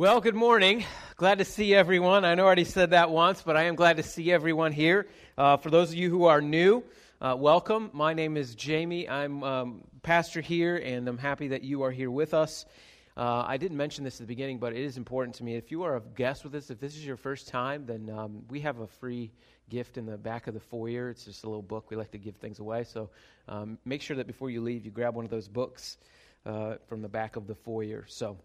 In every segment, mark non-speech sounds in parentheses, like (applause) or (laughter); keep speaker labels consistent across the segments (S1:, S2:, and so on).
S1: Well, good morning. Glad to see everyone. I know I already said that once, but I am glad to see everyone here. Uh, for those of you who are new, uh, welcome. My name is Jamie. I'm um, pastor here, and I'm happy that you are here with us. Uh, I didn't mention this at the beginning, but it is important to me. If you are a guest with us, if this is your first time, then um, we have a free gift in the back of the foyer. It's just a little book. We like to give things away. So um, make sure that before you leave, you grab one of those books uh, from the back of the foyer. So.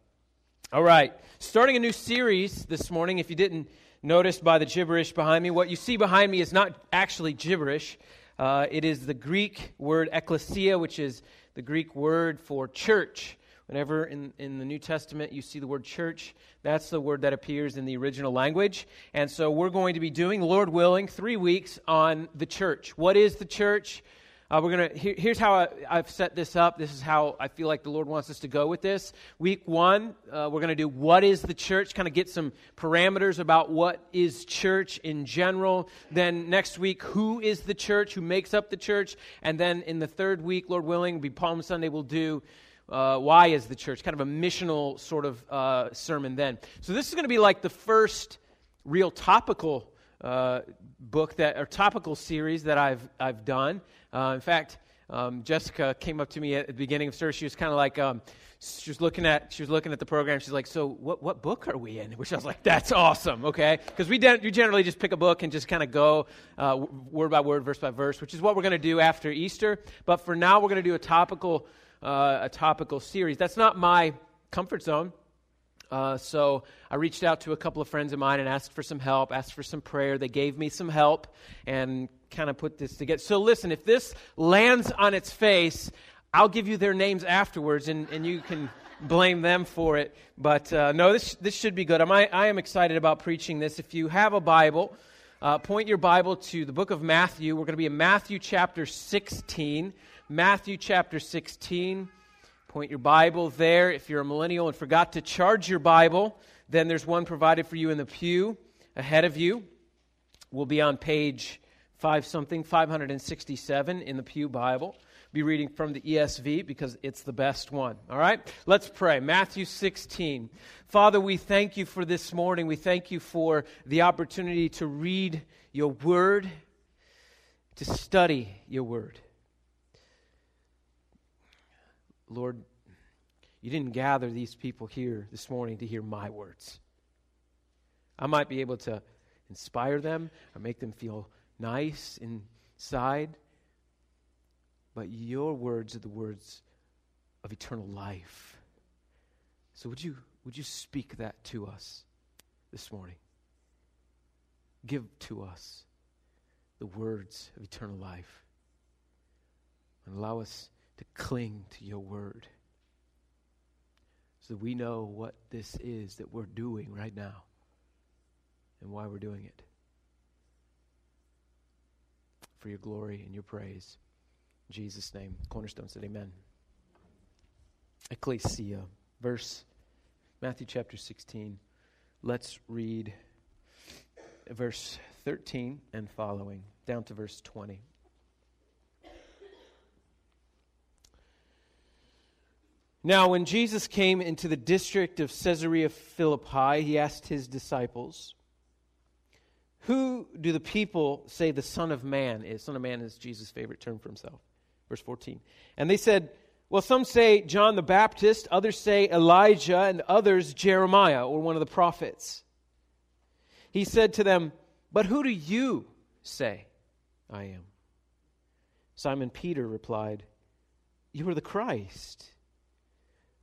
S1: All right, starting a new series this morning. If you didn't notice by the gibberish behind me, what you see behind me is not actually gibberish. Uh, it is the Greek word ekklesia, which is the Greek word for church. Whenever in, in the New Testament you see the word church, that's the word that appears in the original language. And so we're going to be doing, Lord willing, three weeks on the church. What is the church? Uh, we're gonna. Here, here's how I, have set this up. This is how I feel like the Lord wants us to go with this. Week one, uh, we're gonna do what is the church. Kind of get some parameters about what is church in general. Then next week, who is the church? Who makes up the church? And then in the third week, Lord willing, be Palm Sunday. We'll do uh, why is the church? Kind of a missional sort of uh, sermon. Then, so this is going to be like the first real topical uh, book that or topical series that I've I've done. Uh, in fact, um, Jessica came up to me at the beginning of service. She was kind of like, um, she was looking at she was looking at the program. She's like, "So what what book are we in?" (laughs) Which I was like, "That's awesome, okay?" Because we de- generally just pick a book and just kind of go uh, word by word, verse by verse, which is what we're going to do after Easter. But for now, we're going to do a topical uh, a topical series. That's not my comfort zone. Uh, so I reached out to a couple of friends of mine and asked for some help, asked for some prayer. They gave me some help and kind of put this together. So listen, if this lands on its face, I'll give you their names afterwards and, and you can blame them for it. But uh, no, this, this should be good. I'm, I, I am excited about preaching this. If you have a Bible, uh, point your Bible to the book of Matthew. We're going to be in Matthew chapter 16. Matthew chapter 16. Point your Bible there. If you're a millennial and forgot to charge your Bible, then there's one provided for you in the pew ahead of you. We'll be on page 5 something, 567 in the Pew Bible. Be reading from the ESV because it's the best one. All right? Let's pray. Matthew 16. Father, we thank you for this morning. We thank you for the opportunity to read your word, to study your word. Lord, you didn't gather these people here this morning to hear my words. I might be able to inspire them or make them feel nice inside, but your words are the words of eternal life. So would you would you speak that to us this morning? Give to us the words of eternal life and allow us to cling to your word so that we know what this is that we're doing right now and why we're doing it. For your glory and your praise. In Jesus' name. Cornerstone said, Amen. Ecclesia, verse Matthew chapter 16. Let's read verse 13 and following, down to verse 20. Now, when Jesus came into the district of Caesarea Philippi, he asked his disciples, Who do the people say the Son of Man is? Son of Man is Jesus' favorite term for himself. Verse 14. And they said, Well, some say John the Baptist, others say Elijah, and others Jeremiah, or one of the prophets. He said to them, But who do you say I am? Simon Peter replied, You are the Christ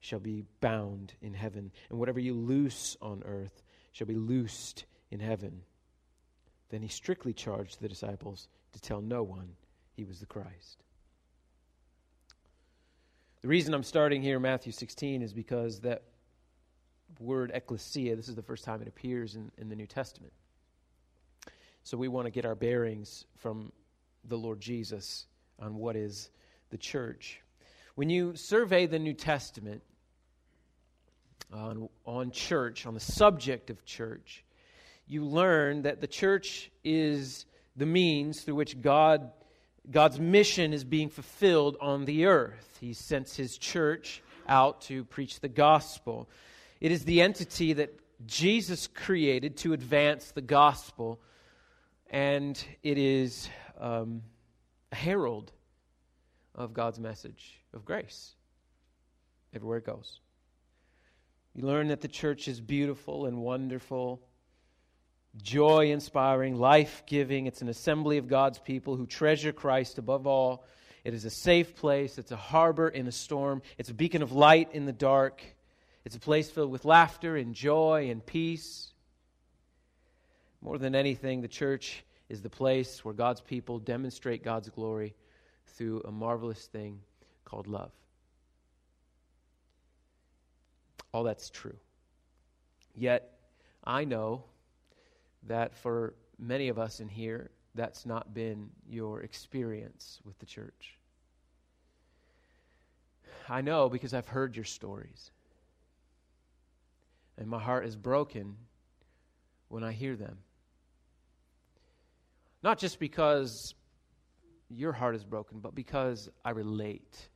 S1: shall be bound in heaven, and whatever you loose on earth shall be loosed in heaven. Then he strictly charged the disciples to tell no one he was the Christ. The reason I'm starting here Matthew 16 is because that word ecclesia, this is the first time it appears in, in the New Testament. So we want to get our bearings from the Lord Jesus on what is the church. When you survey the New Testament on, on church, on the subject of church, you learn that the church is the means through which God, God's mission is being fulfilled on the earth. He sends his church out to preach the gospel. It is the entity that Jesus created to advance the gospel, and it is um, a herald of God's message of grace everywhere it goes. You learn that the church is beautiful and wonderful, joy inspiring, life giving. It's an assembly of God's people who treasure Christ above all. It is a safe place, it's a harbor in a storm, it's a beacon of light in the dark. It's a place filled with laughter and joy and peace. More than anything, the church is the place where God's people demonstrate God's glory through a marvelous thing called love. All that's true. Yet, I know that for many of us in here, that's not been your experience with the church. I know because I've heard your stories. And my heart is broken when I hear them. Not just because your heart is broken, but because I relate.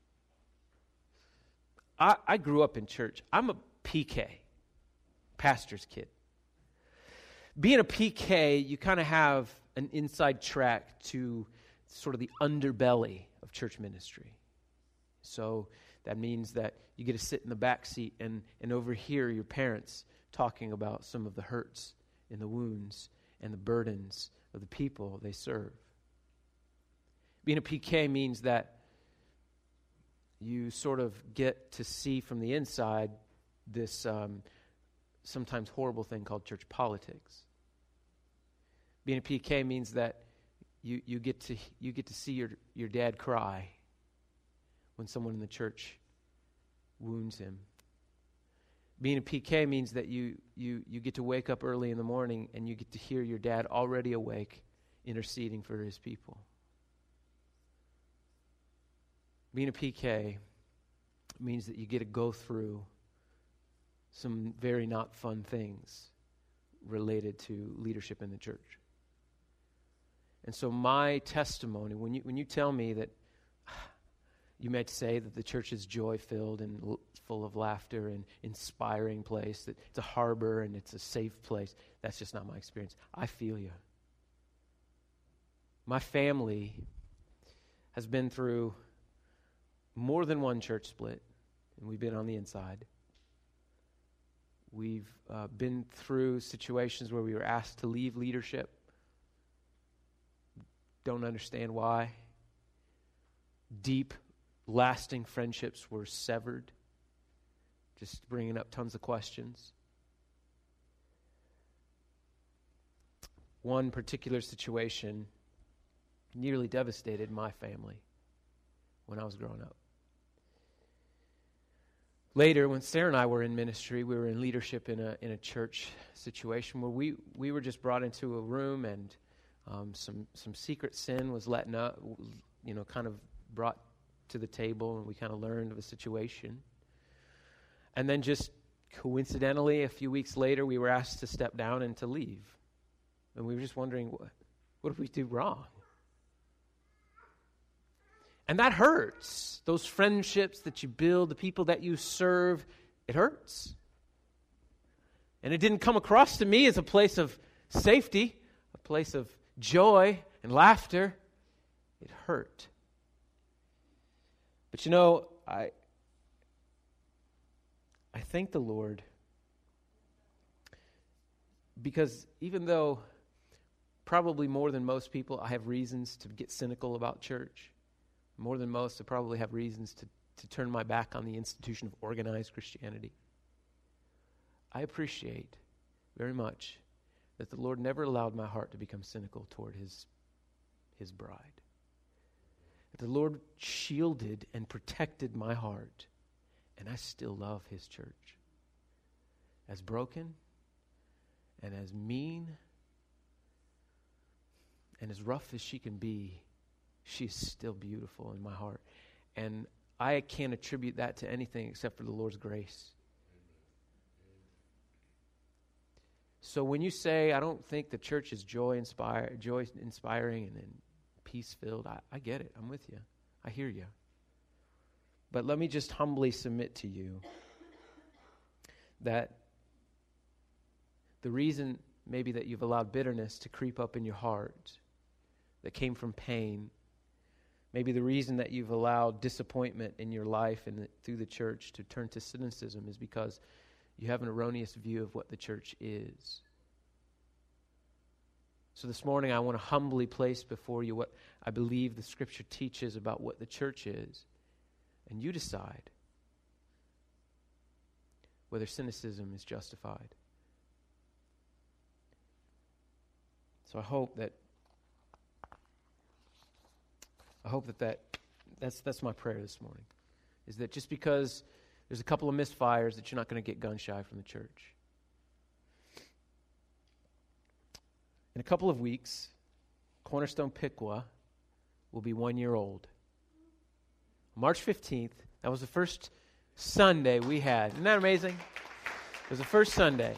S1: I, I grew up in church. I'm a PK, pastor's kid. Being a PK, you kind of have an inside track to sort of the underbelly of church ministry. So that means that you get to sit in the back seat and, and overhear your parents talking about some of the hurts and the wounds and the burdens of the people they serve. Being a PK means that you sort of get to see from the inside this um, sometimes horrible thing called church politics. Being a PK means that you, you, get, to, you get to see your, your dad cry when someone in the church wounds him. Being a PK means that you, you, you get to wake up early in the morning and you get to hear your dad already awake interceding for his people. Being a PK means that you get to go through some very not fun things related to leadership in the church. And so, my testimony, when you, when you tell me that (sighs) you might say that the church is joy filled and l- full of laughter and inspiring place, that it's a harbor and it's a safe place. That's just not my experience. I feel you. My family has been through more than one church split, and we've been on the inside. We've uh, been through situations where we were asked to leave leadership. Don't understand why. Deep lasting friendships were severed, just bringing up tons of questions. One particular situation nearly devastated my family when I was growing up. Later, when Sarah and I were in ministry, we were in leadership in a, in a church situation where we, we were just brought into a room and um, some, some secret sin was letting up, you know, kind of brought to the table and we kind of learned of a situation. And then just coincidentally, a few weeks later, we were asked to step down and to leave. And we were just wondering, what, what did we do wrong? And that hurts. Those friendships that you build, the people that you serve, it hurts. And it didn't come across to me as a place of safety, a place of joy and laughter. It hurt. But you know, I I thank the Lord because even though probably more than most people I have reasons to get cynical about church, more than most I probably have reasons to, to turn my back on the institution of organized Christianity. I appreciate very much that the Lord never allowed my heart to become cynical toward his his bride. That The Lord shielded and protected my heart, and I still love His church. as broken and as mean and as rough as she can be, she's still beautiful in my heart. And I can't attribute that to anything except for the Lord's grace. So when you say, I don't think the church is joy, inspire, joy inspiring and, and peace filled, I, I get it. I'm with you. I hear you. But let me just humbly submit to you that the reason maybe that you've allowed bitterness to creep up in your heart that came from pain, maybe the reason that you've allowed disappointment in your life and through the church to turn to cynicism is because you have an erroneous view of what the church is. So this morning, I want to humbly place before you what I believe the Scripture teaches about what the church is. And you decide whether cynicism is justified. So I hope that I hope that, that that's, that's my prayer this morning. Is that just because there's a couple of misfires that you're not going to get gun shy from the church. In a couple of weeks, Cornerstone Piqua will be one year old. March 15th, that was the first Sunday we had. Isn't that amazing? It was the first Sunday.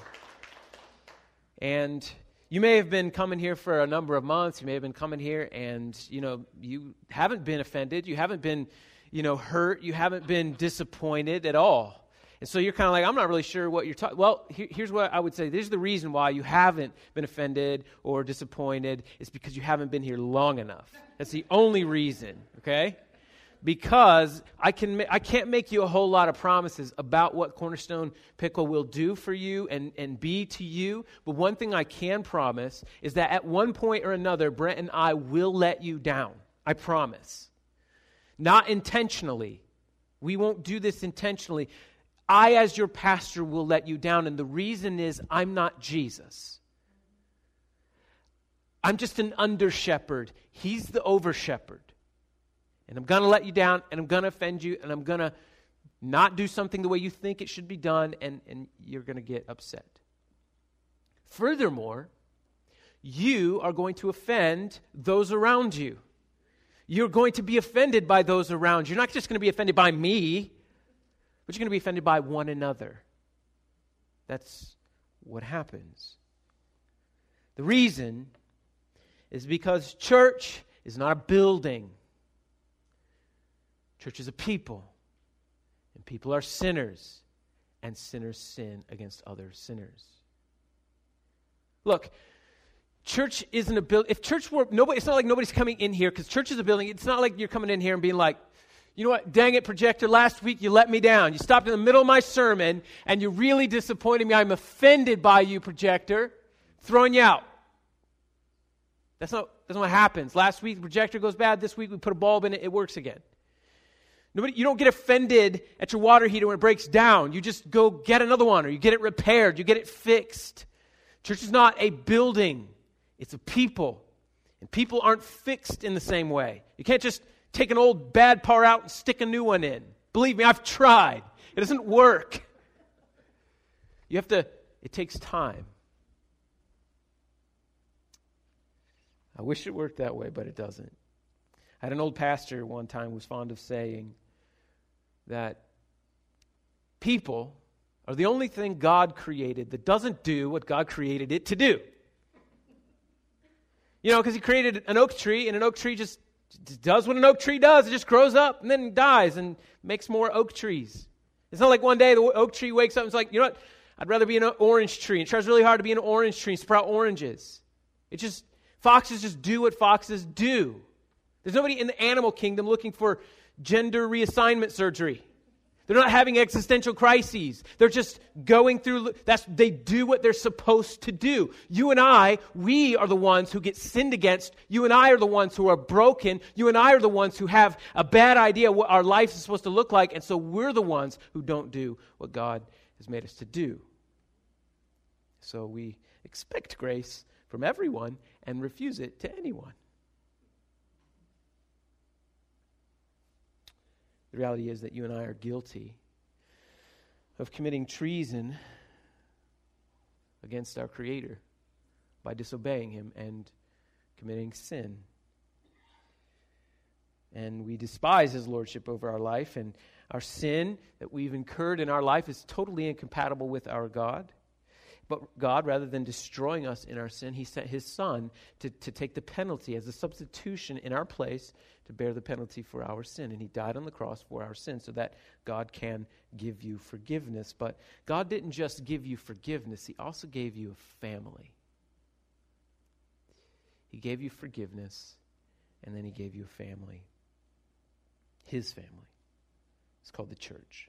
S1: And you may have been coming here for a number of months. You may have been coming here and, you know, you haven't been offended. You haven't been, you know, hurt. You haven't been disappointed at all. And so you're kind of like, I'm not really sure what you're talking. Well, here, here's what I would say. This is the reason why you haven't been offended or disappointed. It's because you haven't been here long enough. That's the only reason, okay? Because I, can, I can't make you a whole lot of promises about what Cornerstone Piqua will do for you and, and be to you. But one thing I can promise is that at one point or another, Brent and I will let you down. I promise. Not intentionally. We won't do this intentionally. I, as your pastor, will let you down. And the reason is I'm not Jesus. I'm just an under shepherd. He's the over shepherd and I'm going to let you down, and I'm going to offend you, and I'm going to not do something the way you think it should be done, and, and you're going to get upset. Furthermore, you are going to offend those around you. You're going to be offended by those around you. You're not just going to be offended by me, but you're going to be offended by one another. That's what happens. The reason is because church is not a building. Church is a people, and people are sinners, and sinners sin against other sinners. Look, church isn't a building. If church were nobody, it's not like nobody's coming in here because church is a building. It's not like you're coming in here and being like, you know what, dang it, projector, last week you let me down. You stopped in the middle of my sermon and you really disappointed me. I'm offended by you, projector, throwing you out. That's not, that's not what happens. Last week projector goes bad. This week we put a bulb in it, it works again. Nobody, you don't get offended at your water heater when it breaks down. You just go get another one or you get it repaired, you get it fixed. Church is not a building, it's a people. And people aren't fixed in the same way. You can't just take an old bad part out and stick a new one in. Believe me, I've tried. It doesn't work. You have to, it takes time. I wish it worked that way, but it doesn't. I had an old pastor one time who was fond of saying, that people are the only thing God created that doesn't do what God created it to do. You know, because He created an oak tree, and an oak tree just, does what an oak tree does. It just grows up and then dies and makes more oak trees. It's not like one day the oak tree wakes up and it's like, you know what? I'd rather be an orange tree. And tries really hard to be an orange tree and sprout oranges. It just, foxes just do what foxes do. There's nobody in the animal kingdom looking for gender reassignment surgery. They're not having existential crises. They're just going through that's they do what they're supposed to do. You and I, we are the ones who get sinned against. You and I are the ones who are broken. You and I are the ones who have a bad idea what our life is supposed to look like, and so we're the ones who don't do what God has made us to do. So we expect grace from everyone and refuse it to anyone. The reality is that you and I are guilty of committing treason against our Creator by disobeying Him and committing sin. And we despise His Lordship over our life, and our sin that we've incurred in our life is totally incompatible with our God. But God, rather than destroying us in our sin, He sent His Son to, to take the penalty as a substitution in our place to bear the penalty for our sin. And He died on the cross for our sin so that God can give you forgiveness. But God didn't just give you forgiveness, He also gave you a family. He gave you forgiveness, and then He gave you a family. His family. It's called the church.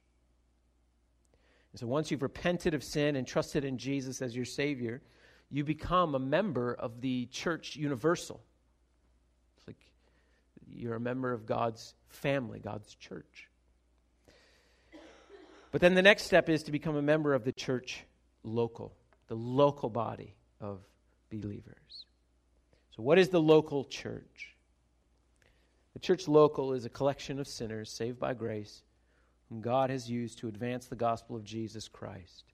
S1: And so once you've repented of sin and trusted in Jesus as your Savior, you become a member of the church universal. It's like you're a member of God's family, God's church. But then the next step is to become a member of the church local, the local body of believers. So, what is the local church? The church local is a collection of sinners saved by grace whom God has used to advance the gospel of Jesus Christ.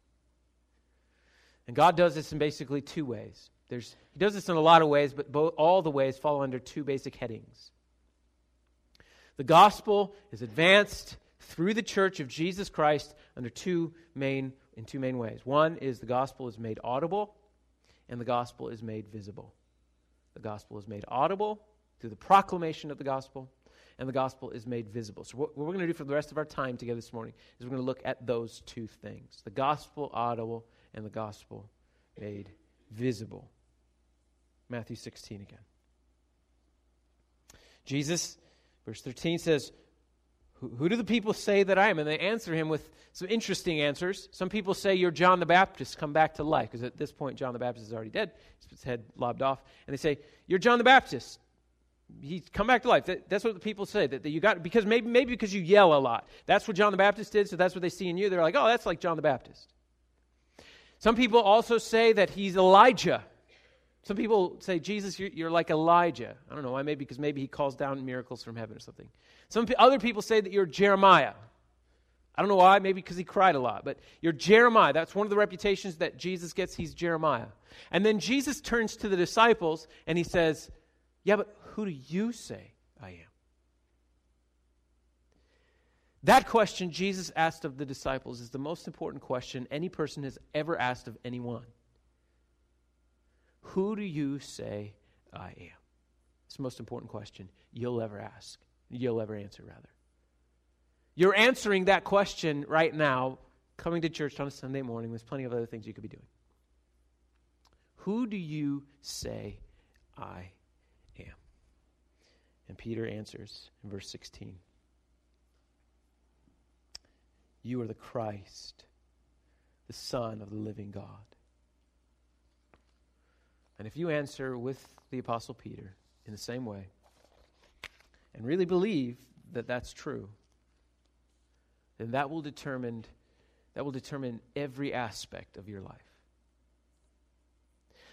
S1: And God does this in basically two ways. There's, he does this in a lot of ways, but both, all the ways fall under two basic headings. The gospel is advanced through the church of Jesus Christ under two main, in two main ways. One is the gospel is made audible, and the gospel is made visible. The gospel is made audible through the proclamation of the gospel, and the gospel is made visible. So, what, we're going to do for the rest of our time together this morning is we're going to look at those two things the gospel audible and the gospel made visible. Matthew 16 again. Jesus, verse 13 says, who, do the people say that I am? And they answer him with some interesting answers. Some people say you're John the Baptist, come back to life. Because at this point, John the Baptist is already dead, his head lobbed off. And they say, You're John the Baptist he's come back to life. That, that's what the people say. That, that, you got because maybe maybe because you yell a lot. That's what John the Baptist did. So that's what they see in you. They're like, oh, that's like John the Baptist. Some people also say that he's Elijah. Some people say, Jesus, you're, you're like Elijah. I don't know why. Maybe because maybe he calls down miracles from heaven or something. Some other people say that you're Jeremiah. I don't know why. Maybe because he cried a lot. But you're Jeremiah. That's one of the reputations that Jesus gets. He's Jeremiah. And then Jesus turns to the disciples and he says, Yeah, but who do you say I am? That question Jesus asked of the disciples is the most important question any person has ever asked of anyone. Who do you say I am? It's the most important question you'll ever ask. You'll ever answer, rather. You're answering that question right now, coming to church on a Sunday morning. There's plenty of other things you could be doing. Who do you say I and Peter answers in verse 16 You are the Christ, the Son of the living God. And if you answer with the Apostle Peter in the same way, and really believe that that's true, then that will determine that will determine every aspect of your life.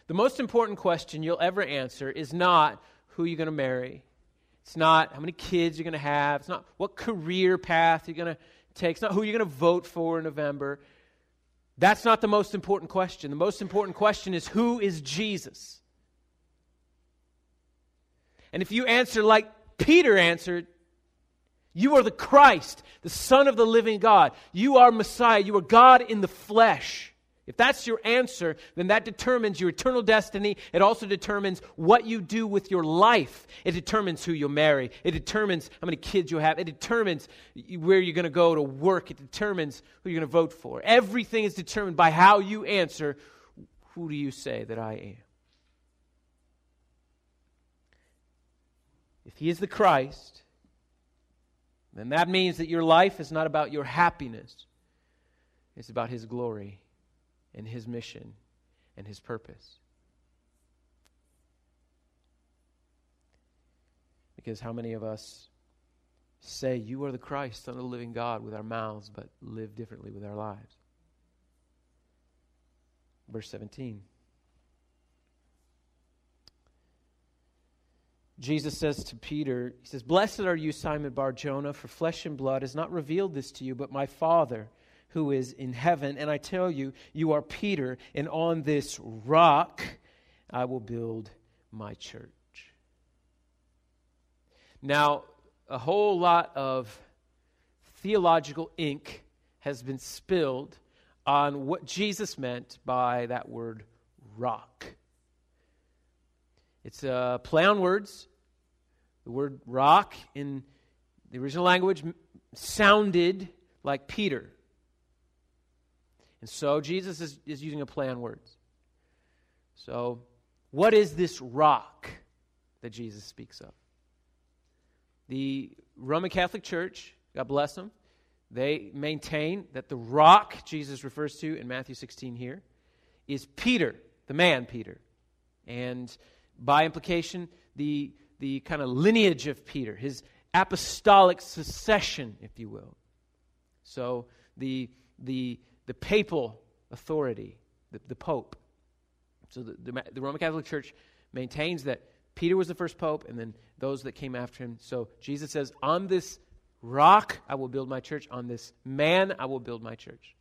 S1: The most important question you'll ever answer is not who you're going to marry it's not how many kids you're going to have. It's not what career path you're going to take. It's not who you're going to vote for in November. That's not the most important question. The most important question is who is Jesus? And if you answer like Peter answered, you are the Christ, the Son of the living God. You are Messiah. You are God in the flesh. If that's your answer, then that determines your eternal destiny. It also determines what you do with your life. It determines who you'll marry. It determines how many kids you'll have. It determines where you're going to go to work. It determines who you're going to vote for. Everything is determined by how you answer Who do you say that I am? If he is the Christ, then that means that your life is not about your happiness, it's about his glory and his mission and his purpose. Because how many of us say, You are the Christ, Son of the living God, with our mouths, but live differently with our lives? Verse 17. Jesus says to Peter, He says, Blessed are you, Simon Bar Jonah, for flesh and blood has not revealed this to you, but my Father who is in heaven. And I tell you, you are Peter, and on this rock I will build my church. Now, a whole lot of theological ink has been spilled on what Jesus meant by that word rock. It's uh, a play on words. The word rock in the original language sounded like Peter. And so Jesus is, is using a play on words. So, what is this rock that Jesus speaks of? The Roman Catholic Church, God bless them, they maintain that the rock Jesus refers to in Matthew 16 here is Peter, the man Peter. And by implication, the, the kind of lineage of Peter, his apostolic succession, if you will. So the, the, the papal authority, the, the Pope. So the, the, the Roman Catholic Church maintains that Peter was the first pope, and then those that came after him. So Jesus says, On this rock I will build my church, on this man I will build my church.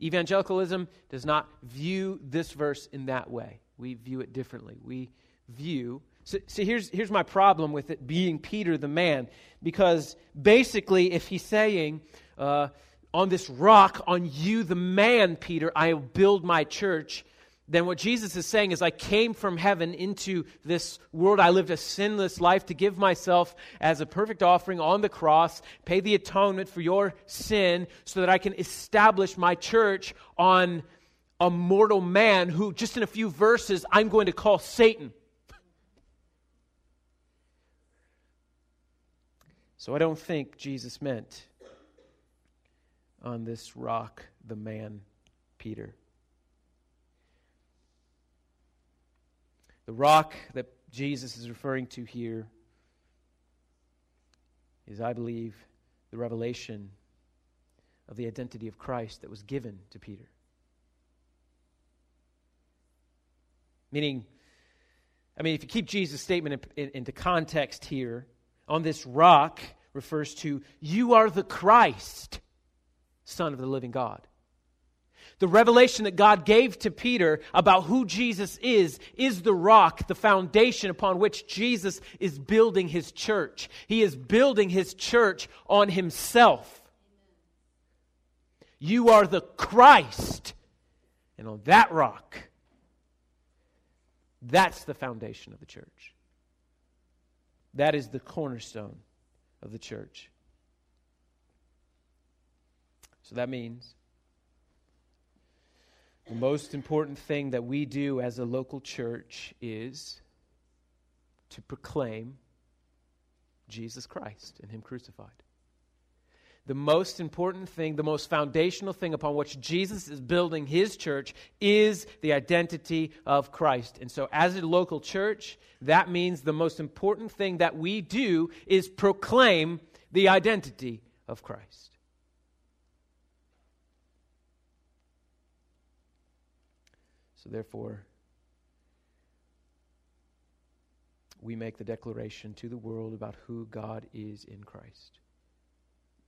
S1: Evangelicalism does not view this verse in that way. We view it differently. We view. So, so here's, here's my problem with it being Peter the man. Because basically, if he's saying, uh, on this rock, on you, the man, Peter, I will build my church, then what Jesus is saying is, I came from heaven into this world. I lived a sinless life to give myself as a perfect offering on the cross, pay the atonement for your sin, so that I can establish my church on a mortal man who, just in a few verses, I'm going to call Satan. So I don't think Jesus meant on this rock the man Peter. The rock that Jesus is referring to here is, I believe, the revelation of the identity of Christ that was given to Peter. Meaning, I mean, if you keep Jesus' statement in, in, into context here, on this rock refers to, you are the Christ, Son of the living God. The revelation that God gave to Peter about who Jesus is, is the rock, the foundation upon which Jesus is building his church. He is building his church on himself. You are the Christ. And on that rock, that's the foundation of the church. That is the cornerstone of the church. So that means the most important thing that we do as a local church is to proclaim Jesus Christ and Him crucified. The most important thing, the most foundational thing upon which Jesus is building His church is the identity of Christ. And so, as a local church, that means the most important thing that we do is proclaim the identity of Christ. So, therefore, we make the declaration to the world about who God is in Christ.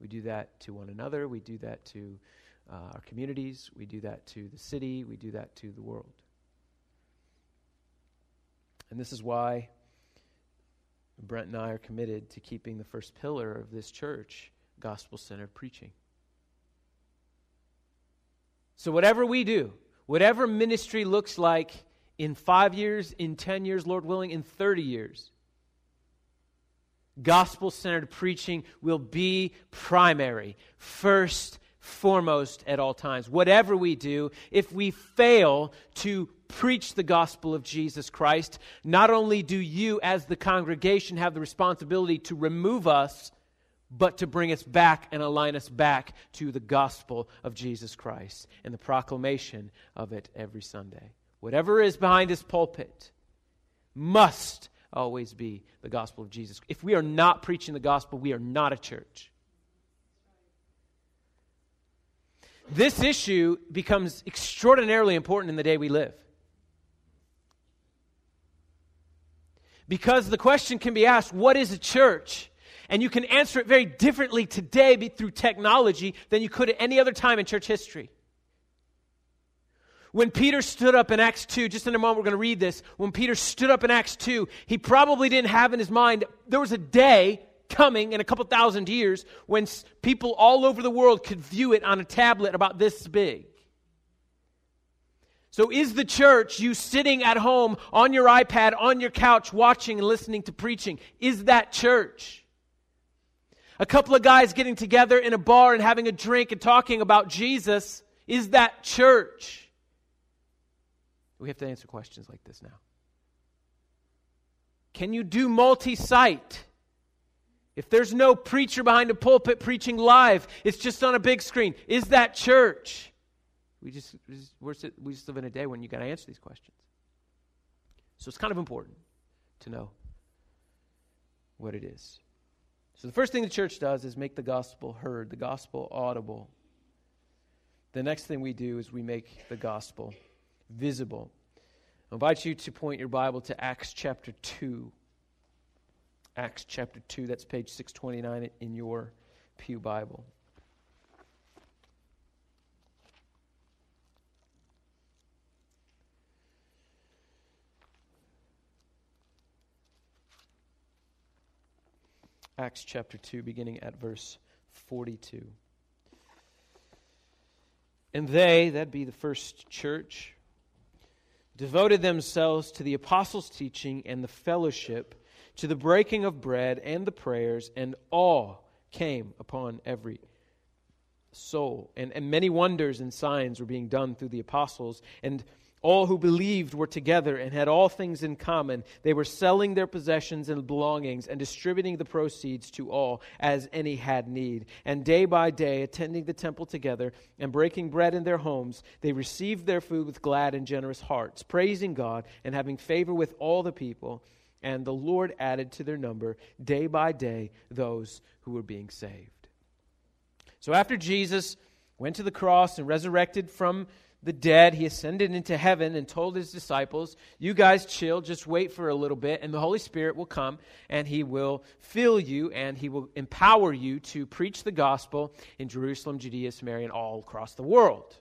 S1: We do that to one another, we do that to uh, our communities, we do that to the city, we do that to the world. And this is why Brent and I are committed to keeping the first pillar of this church gospel centered preaching. So, whatever we do, Whatever ministry looks like in five years, in 10 years, Lord willing, in 30 years, gospel centered preaching will be primary, first, foremost at all times. Whatever we do, if we fail to preach the gospel of Jesus Christ, not only do you, as the congregation, have the responsibility to remove us but to bring us back and align us back to the gospel of Jesus Christ and the proclamation of it every Sunday. Whatever is behind this pulpit must always be the gospel of Jesus. If we are not preaching the gospel, we are not a church. This issue becomes extraordinarily important in the day we live. Because the question can be asked what is a church? And you can answer it very differently today through technology than you could at any other time in church history. When Peter stood up in Acts 2, just in a moment we're going to read this. When Peter stood up in Acts 2, he probably didn't have in his mind there was a day coming in a couple thousand years when people all over the world could view it on a tablet about this big. So, is the church you sitting at home on your iPad, on your couch, watching and listening to preaching? Is that church? A couple of guys getting together in a bar and having a drink and talking about Jesus, is that church? We have to answer questions like this now. Can you do multi site? If there's no preacher behind a pulpit preaching live, it's just on a big screen. Is that church? We just, we just, we just live in a day when you got to answer these questions. So it's kind of important to know what it is. So the first thing the church does is make the gospel heard, the gospel audible. The next thing we do is we make the gospel visible. I invite you to point your Bible to Acts chapter 2. Acts chapter 2, that's page 629 in your Pew Bible. Acts chapter 2, beginning at verse 42. And they, that'd be the first church, devoted themselves to the apostles' teaching and the fellowship, to the breaking of bread and the prayers, and awe came upon every soul. And, and many wonders and signs were being done through the apostles. And all who believed were together and had all things in common. They were selling their possessions and belongings and distributing the proceeds to all as any had need. And day by day, attending the temple together and breaking bread in their homes, they received their food with glad and generous hearts, praising God and having favor with all the people. And the Lord added to their number day by day those who were being saved. So after Jesus went to the cross and resurrected from the dead. He ascended into heaven and told his disciples, You guys chill, just wait for a little bit, and the Holy Spirit will come and he will fill you and he will empower you to preach the gospel in Jerusalem, Judea, Samaria, and all across the world.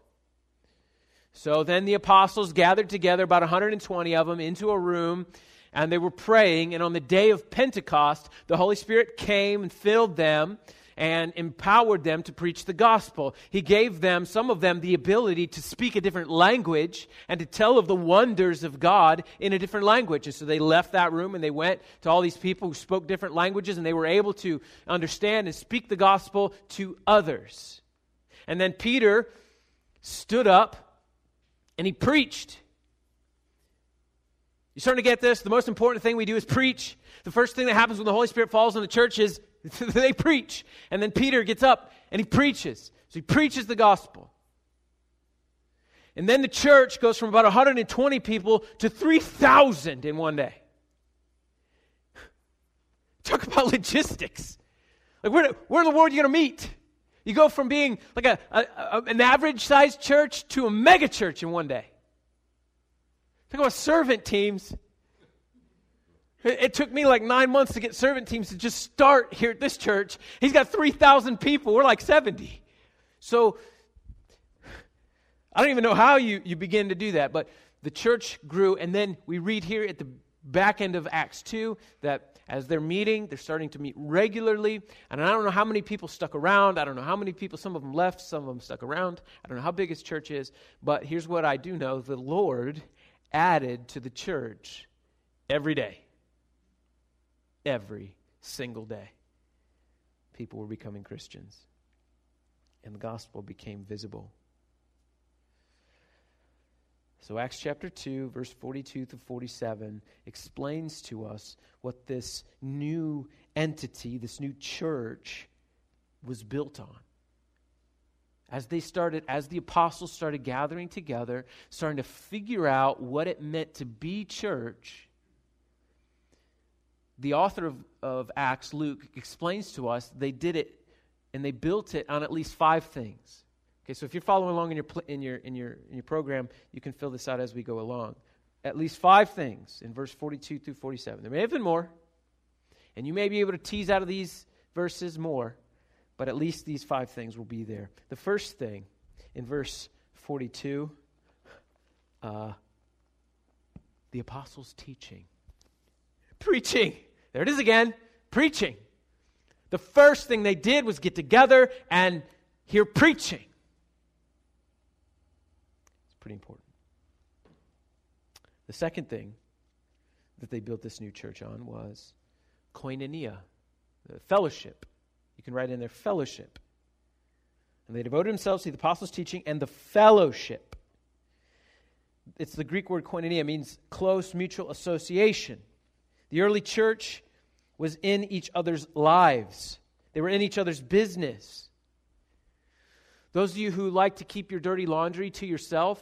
S1: So then the apostles gathered together, about 120 of them, into a room and they were praying. And on the day of Pentecost, the Holy Spirit came and filled them and empowered them to preach the gospel. He gave them, some of them, the ability to speak a different language and to tell of the wonders of God in a different language. And so they left that room and they went to all these people who spoke different languages and they were able to understand and speak the gospel to others. And then Peter stood up and he preached. You starting to get this? The most important thing we do is preach. The first thing that happens when the Holy Spirit falls on the church is (laughs) they preach. And then Peter gets up and he preaches. So he preaches the gospel. And then the church goes from about 120 people to 3,000 in one day. (laughs) Talk about logistics. Like, where, where in the world are you going to meet? You go from being like a, a, a an average sized church to a mega church in one day. Talk about servant teams. It took me like nine months to get servant teams to just start here at this church. He's got 3,000 people. We're like 70. So I don't even know how you, you begin to do that, but the church grew. And then we read here at the back end of Acts 2 that as they're meeting, they're starting to meet regularly. And I don't know how many people stuck around. I don't know how many people, some of them left, some of them stuck around. I don't know how big his church is. But here's what I do know the Lord added to the church every day every single day. People were becoming Christians, and the gospel became visible. So, Acts chapter 2, verse 42 to 47 explains to us what this new entity, this new church, was built on. As they started, as the apostles started gathering together, starting to figure out what it meant to be church, the author of, of Acts, Luke, explains to us they did it and they built it on at least five things. Okay, so if you're following along in your, in your, in your, in your program, you can fill this out as we go along. At least five things in verse 42 through 47. There may have been more, and you may be able to tease out of these verses more, but at least these five things will be there. The first thing in verse 42 uh, the apostles' teaching. Preaching. There it is again. Preaching. The first thing they did was get together and hear preaching. It's pretty important. The second thing that they built this new church on was koinonia, the fellowship. You can write in there fellowship. And they devoted themselves to the apostles' teaching and the fellowship. It's the Greek word koinonia, means close mutual association. The early church was in each other's lives, they were in each other's business. Those of you who like to keep your dirty laundry to yourself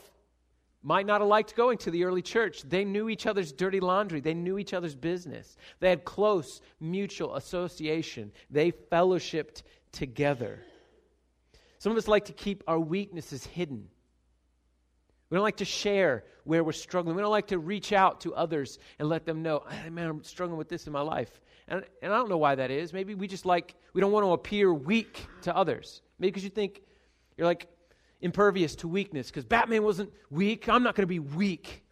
S1: might not have liked going to the early church. They knew each other's dirty laundry, they knew each other's business. They had close mutual association, they fellowshipped together. Some of us like to keep our weaknesses hidden. We don't like to share where we're struggling. We don't like to reach out to others and let them know, hey, man, I'm struggling with this in my life. And, and I don't know why that is. Maybe we just like, we don't want to appear weak to others. Maybe because you think you're like impervious to weakness. Because Batman wasn't weak. I'm not going to be weak.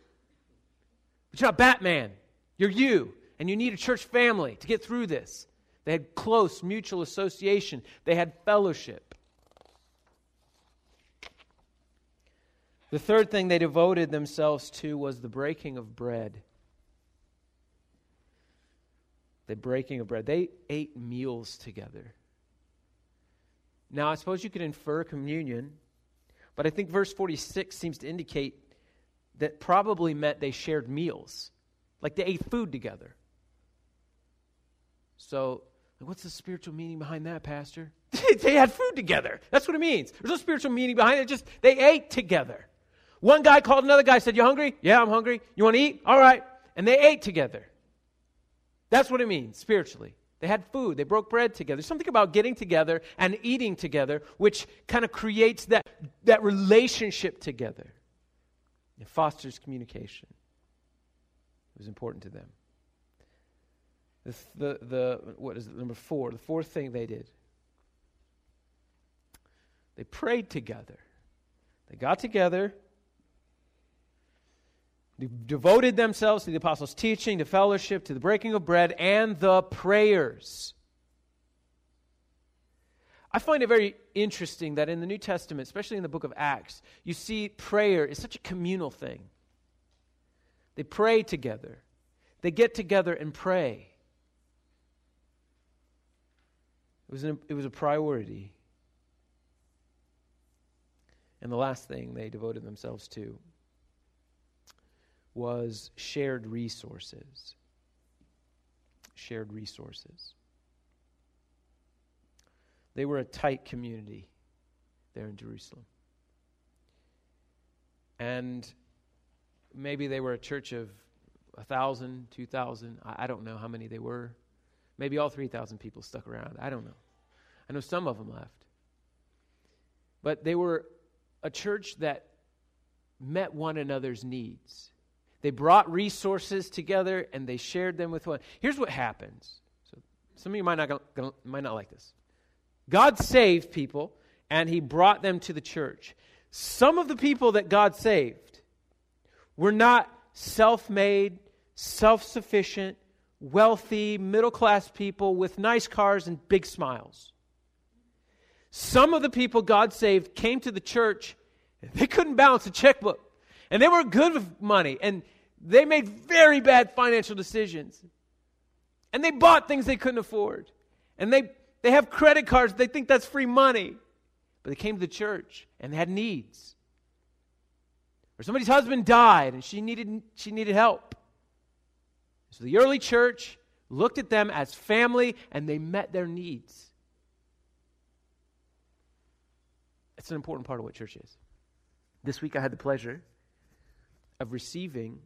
S1: But you're not Batman. You're you. And you need a church family to get through this. They had close mutual association, they had fellowship. The third thing they devoted themselves to was the breaking of bread. The breaking of bread. They ate meals together. Now, I suppose you could infer communion, but I think verse 46 seems to indicate that probably meant they shared meals. Like they ate food together. So, what's the spiritual meaning behind that, Pastor? (laughs) they had food together. That's what it means. There's no spiritual meaning behind it, just they ate together. One guy called another guy, said, You hungry? Yeah, I'm hungry. You want to eat? All right. And they ate together. That's what it means spiritually. They had food, they broke bread together. Something about getting together and eating together which kind of creates that, that relationship together. It fosters communication. It was important to them. The, the, the what is it, number four? The fourth thing they did. They prayed together. They got together devoted themselves to the apostles' teaching, to fellowship, to the breaking of bread, and the prayers. I find it very interesting that in the New Testament, especially in the book of Acts, you see prayer is such a communal thing. They pray together, they get together and pray. It was, an, it was a priority. And the last thing they devoted themselves to was shared resources. Shared resources. They were a tight community there in Jerusalem. And maybe they were a church of a thousand, two thousand. I, I don't know how many they were. Maybe all 3,000 people stuck around. I don't know. I know some of them left. But they were a church that met one another's needs. They brought resources together and they shared them with one. Here's what happens. So some of you might not, gonna, might not like this. God saved people and he brought them to the church. Some of the people that God saved were not self made, self sufficient, wealthy, middle class people with nice cars and big smiles. Some of the people God saved came to the church, they couldn't balance a checkbook. And they were good with money. And they made very bad financial decisions. And they bought things they couldn't afford. And they, they have credit cards, they think that's free money. But they came to the church and they had needs. Or somebody's husband died and she needed, she needed help. So the early church looked at them as family and they met their needs. It's an important part of what church is. This week I had the pleasure of receiving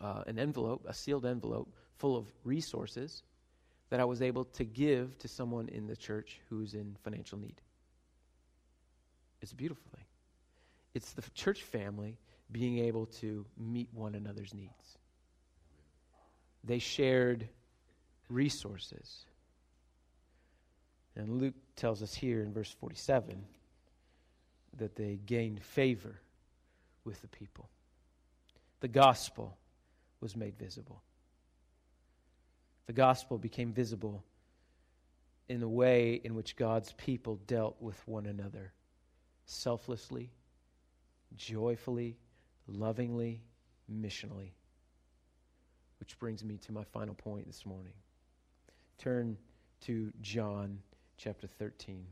S1: uh, an envelope, a sealed envelope full of resources that I was able to give to someone in the church who's in financial need. It's a beautiful thing. It's the church family being able to meet one another's needs. They shared resources. And Luke tells us here in verse 47 that they gained favor with the people. The gospel was made visible. The gospel became visible in the way in which God's people dealt with one another selflessly, joyfully, lovingly, missionally. Which brings me to my final point this morning. Turn to John chapter 13.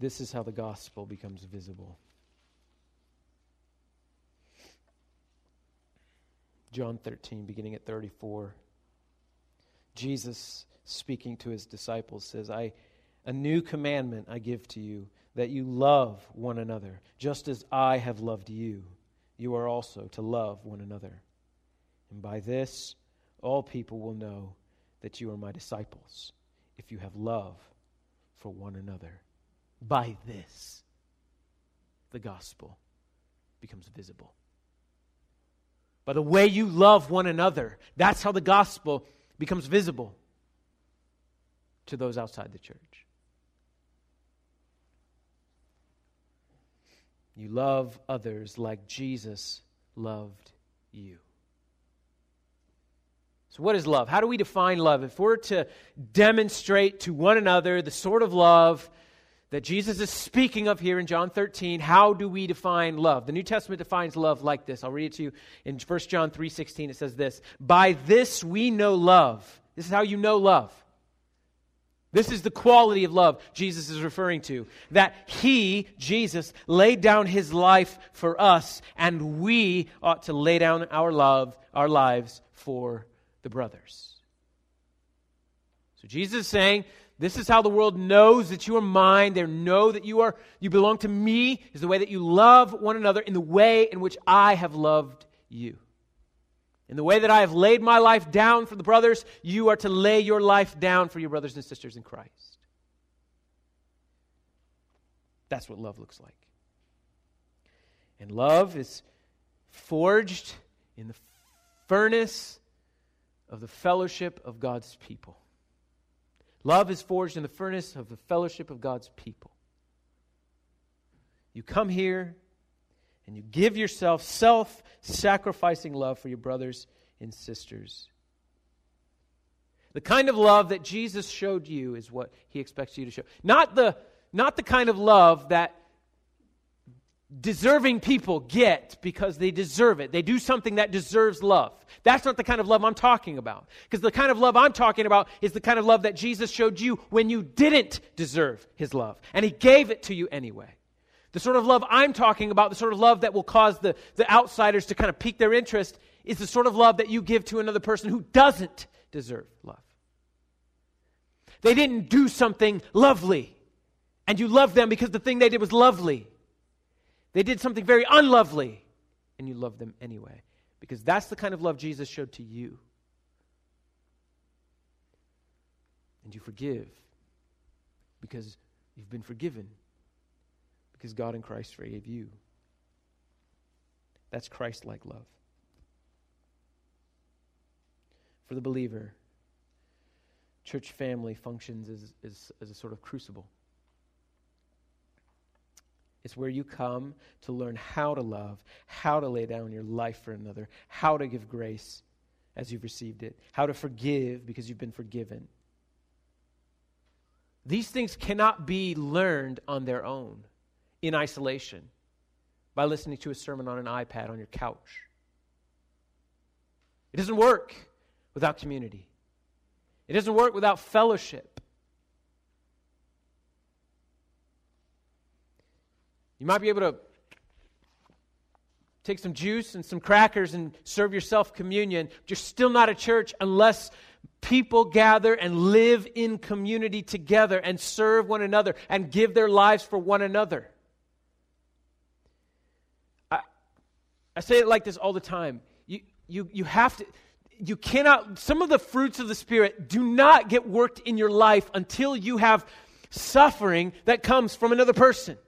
S1: This is how the gospel becomes visible. John 13, beginning at 34. Jesus, speaking to his disciples, says, I, A new commandment I give to you, that you love one another, just as I have loved you. You are also to love one another. And by this, all people will know that you are my disciples, if you have love for one another. By this, the gospel becomes visible. By the way you love one another, that's how the gospel becomes visible to those outside the church. You love others like Jesus loved you. So, what is love? How do we define love? If we're to demonstrate to one another the sort of love that Jesus is speaking of here in John 13, how do we define love? The New Testament defines love like this. I'll read it to you in 1 John 3:16 it says this, "By this we know love." This is how you know love. This is the quality of love Jesus is referring to. That he, Jesus, laid down his life for us, and we ought to lay down our love, our lives for the brothers. So Jesus is saying this is how the world knows that you are mine. They know that you are you belong to me is the way that you love one another in the way in which I have loved you. In the way that I have laid my life down for the brothers, you are to lay your life down for your brothers and sisters in Christ. That's what love looks like. And love is forged in the furnace of the fellowship of God's people. Love is forged in the furnace of the fellowship of God's people. You come here and you give yourself self sacrificing love for your brothers and sisters. The kind of love that Jesus showed you is what he expects you to show. Not the, not the kind of love that deserving people get because they deserve it. They do something that deserves love. That's not the kind of love I'm talking about. Because the kind of love I'm talking about is the kind of love that Jesus showed you when you didn't deserve his love. And he gave it to you anyway. The sort of love I'm talking about, the sort of love that will cause the, the outsiders to kind of pique their interest, is the sort of love that you give to another person who doesn't deserve love. They didn't do something lovely, and you love them because the thing they did was lovely. They did something very unlovely, and you love them anyway. Because that's the kind of love Jesus showed to you. And you forgive because you've been forgiven. Because God in Christ forgave you. That's Christ like love. For the believer, church family functions as, as, as a sort of crucible. It's where you come to learn how to love, how to lay down your life for another, how to give grace as you've received it, how to forgive because you've been forgiven. These things cannot be learned on their own in isolation by listening to a sermon on an iPad on your couch. It doesn't work without community, it doesn't work without fellowship. You might be able to take some juice and some crackers and serve yourself communion, you're still not a church unless people gather and live in community together and serve one another and give their lives for one another. I, I say it like this all the time. You, you, you have to, you cannot, some of the fruits of the Spirit do not get worked in your life until you have suffering that comes from another person.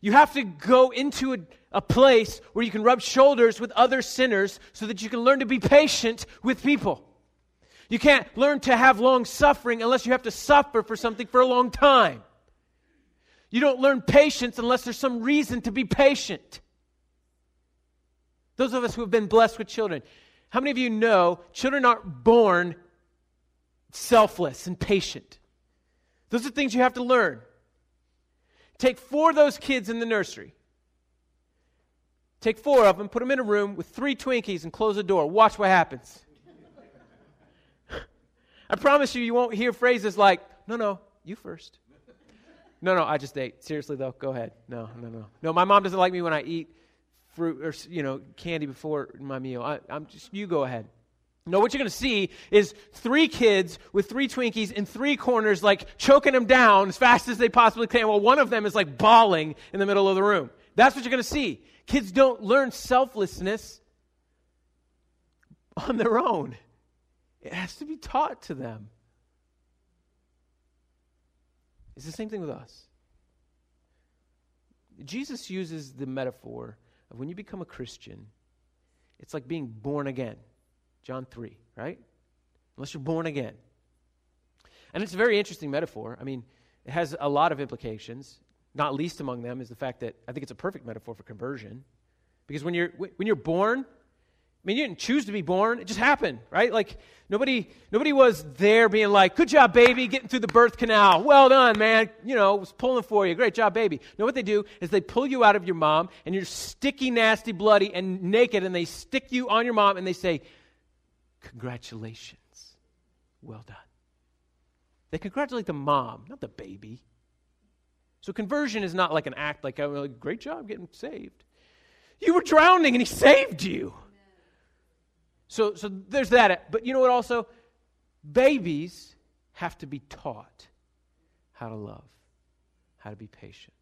S1: You have to go into a, a place where you can rub shoulders with other sinners so that you can learn to be patient with people. You can't learn to have long suffering unless you have to suffer for something for a long time. You don't learn patience unless there's some reason to be patient. Those of us who have been blessed with children, how many of you know children aren't born selfless and patient? Those are things you have to learn. Take four of those kids in the nursery. Take four of them, put them in a room with three Twinkies, and close the door. Watch what happens. (laughs) I promise you, you won't hear phrases like, no, no, you first. No, no, I just ate. Seriously, though, go ahead. No, no, no. No, my mom doesn't like me when I eat fruit or, you know, candy before my meal. I, I'm just, you go ahead. No, what you're going to see is three kids with three Twinkies in three corners, like choking them down as fast as they possibly can. Well, one of them is like bawling in the middle of the room. That's what you're going to see. Kids don't learn selflessness on their own, it has to be taught to them. It's the same thing with us. Jesus uses the metaphor of when you become a Christian, it's like being born again. John 3, right? Unless you're born again. And it's a very interesting metaphor. I mean, it has a lot of implications. Not least among them is the fact that I think it's a perfect metaphor for conversion. Because when you're, when you're born, I mean, you didn't choose to be born. It just happened, right? Like, nobody, nobody was there being like, good job, baby, getting through the birth canal. Well done, man. You know, was pulling for you. Great job, baby. No, what they do is they pull you out of your mom, and you're sticky, nasty, bloody, and naked, and they stick you on your mom, and they say, Congratulations. Well done. They congratulate the mom, not the baby. So conversion is not like an act like, oh, great job getting saved. You were drowning and he saved you. So, so there's that. But you know what also? Babies have to be taught how to love, how to be patient,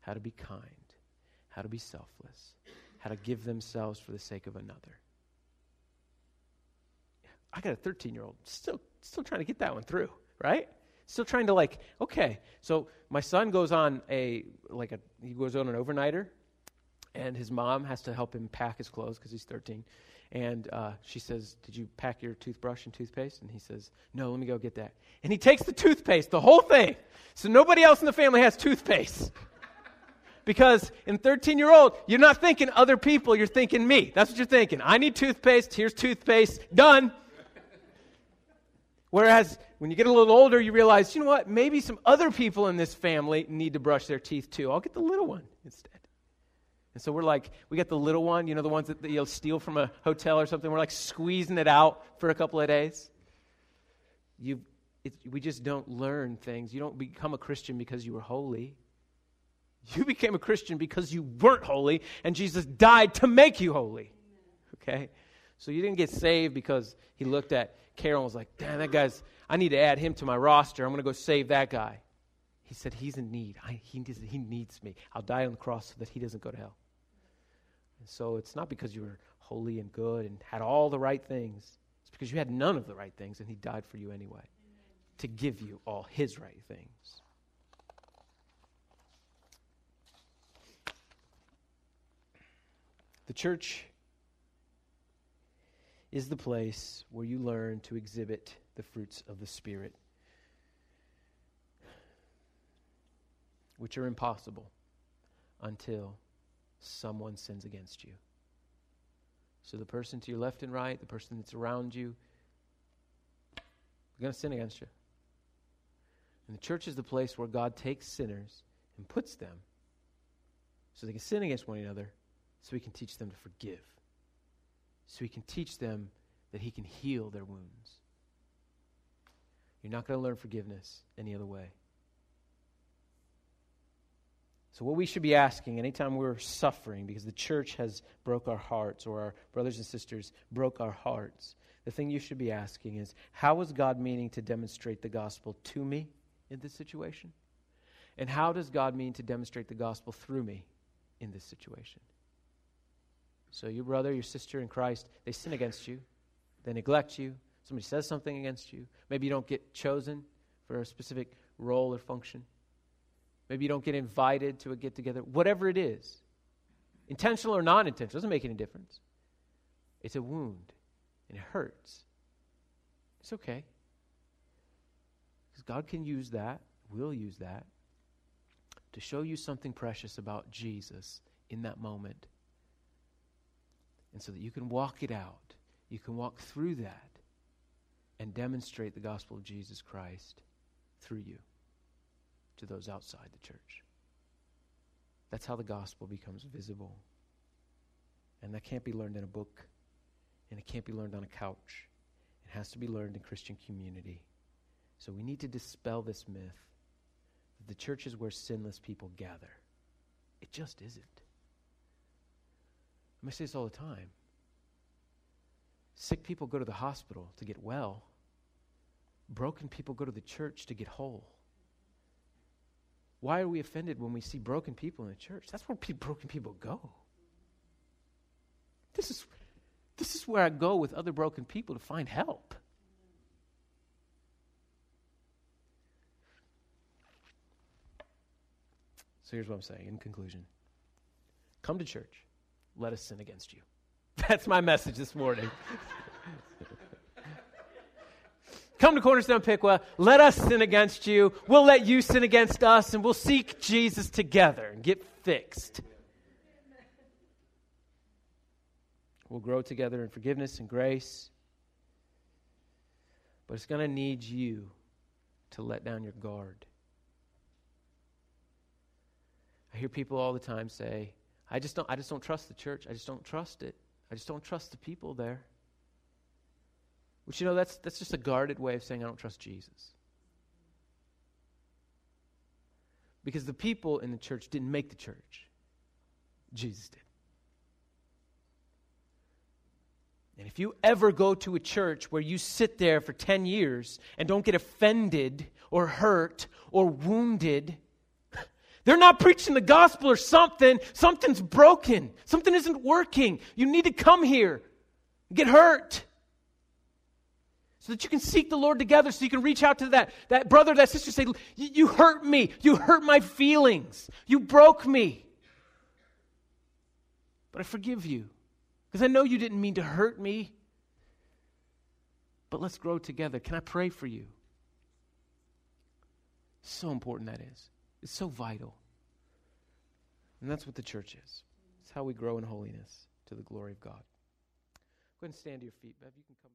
S1: how to be kind, how to be selfless, how to give themselves for the sake of another. I got a 13 year old, still, still trying to get that one through, right? Still trying to like, okay. So my son goes on a, like a, he goes on an overnighter, and his mom has to help him pack his clothes because he's 13. And uh, she says, Did you pack your toothbrush and toothpaste? And he says, No, let me go get that. And he takes the toothpaste, the whole thing. So nobody else in the family has toothpaste. because in 13 year old, you're not thinking other people, you're thinking me. That's what you're thinking. I need toothpaste. Here's toothpaste. Done. Whereas when you get a little older, you realize, you know what, maybe some other people in this family need to brush their teeth too. I'll get the little one instead. And so we're like, we get the little one, you know, the ones that you'll steal from a hotel or something. We're like squeezing it out for a couple of days. You, we just don't learn things. You don't become a Christian because you were holy. You (laughs) became a Christian because you weren't holy, and Jesus died to make you holy. Okay? So you didn't get saved because he looked at Carol was like, damn, that guy's, I need to add him to my roster. I'm going to go save that guy. He said, he's in need. I, he, needs, he needs me. I'll die on the cross so that he doesn't go to hell. And so it's not because you were holy and good and had all the right things. It's because you had none of the right things and he died for you anyway to give you all his right things. The church is the place where you learn to exhibit the fruits of the Spirit, which are impossible until someone sins against you. So the person to your left and right, the person that's around you, they're going to sin against you. And the church is the place where God takes sinners and puts them so they can sin against one another, so He can teach them to forgive so he can teach them that he can heal their wounds. You're not going to learn forgiveness any other way. So, what we should be asking anytime we're suffering because the church has broke our hearts or our brothers and sisters broke our hearts, the thing you should be asking is how is God meaning to demonstrate the gospel to me in this situation? And how does God mean to demonstrate the gospel through me in this situation? So, your brother, your sister in Christ, they sin against you, they neglect you, somebody says something against you. Maybe you don't get chosen for a specific role or function. Maybe you don't get invited to a get together. Whatever it is, Intentional or non intentional, doesn't make any difference. It's a wound, and it hurts. It's okay. Because God can use that, will use that, to show you something precious about Jesus in that moment. And so that you can walk it out, you can walk through that and demonstrate the gospel of Jesus Christ through you to those outside the church. That's how the gospel becomes visible. And that can't be learned in a book, and it can't be learned on a couch. It has to be learned in Christian community. So we need to dispel this myth that the church is where sinless people gather. It just isn't. I say this all the time. Sick people go to the hospital to get well. Broken people go to the church to get whole. Why are we offended when we see broken people in the church? That's where pe- broken people go. This is, this is where I go with other broken people to find help. So here's what I'm saying in conclusion come to church, let us sin against you. (laughs) That's my message this morning. (laughs) Come to Cornerstone Piqua. Let us sin against you. We'll let you sin against us, and we'll seek Jesus together and get fixed. We'll grow together in forgiveness and grace. But it's going to need you to let down your guard. I hear people all the time say, I just don't I just don't trust the church. I just don't trust it. I just don't trust the people there. Which, you know, that's, that's just a guarded way of saying I don't trust Jesus. Because the people in the church didn't make the church, Jesus did. And if you ever go to a church where you sit there for 10 years and don't get offended or hurt or wounded, they're not preaching the gospel or something. Something's broken. Something isn't working. You need to come here, get hurt so that you can seek the Lord together, so you can reach out to that, that brother, that sister, say, You hurt me. You hurt my feelings. You broke me. But I forgive you because I know you didn't mean to hurt me. But let's grow together. Can I pray for you? So important that is. It's so vital. And that's what the church is. It's how we grow in holiness to the glory of God. Go ahead and stand to your feet, Bev. You can come.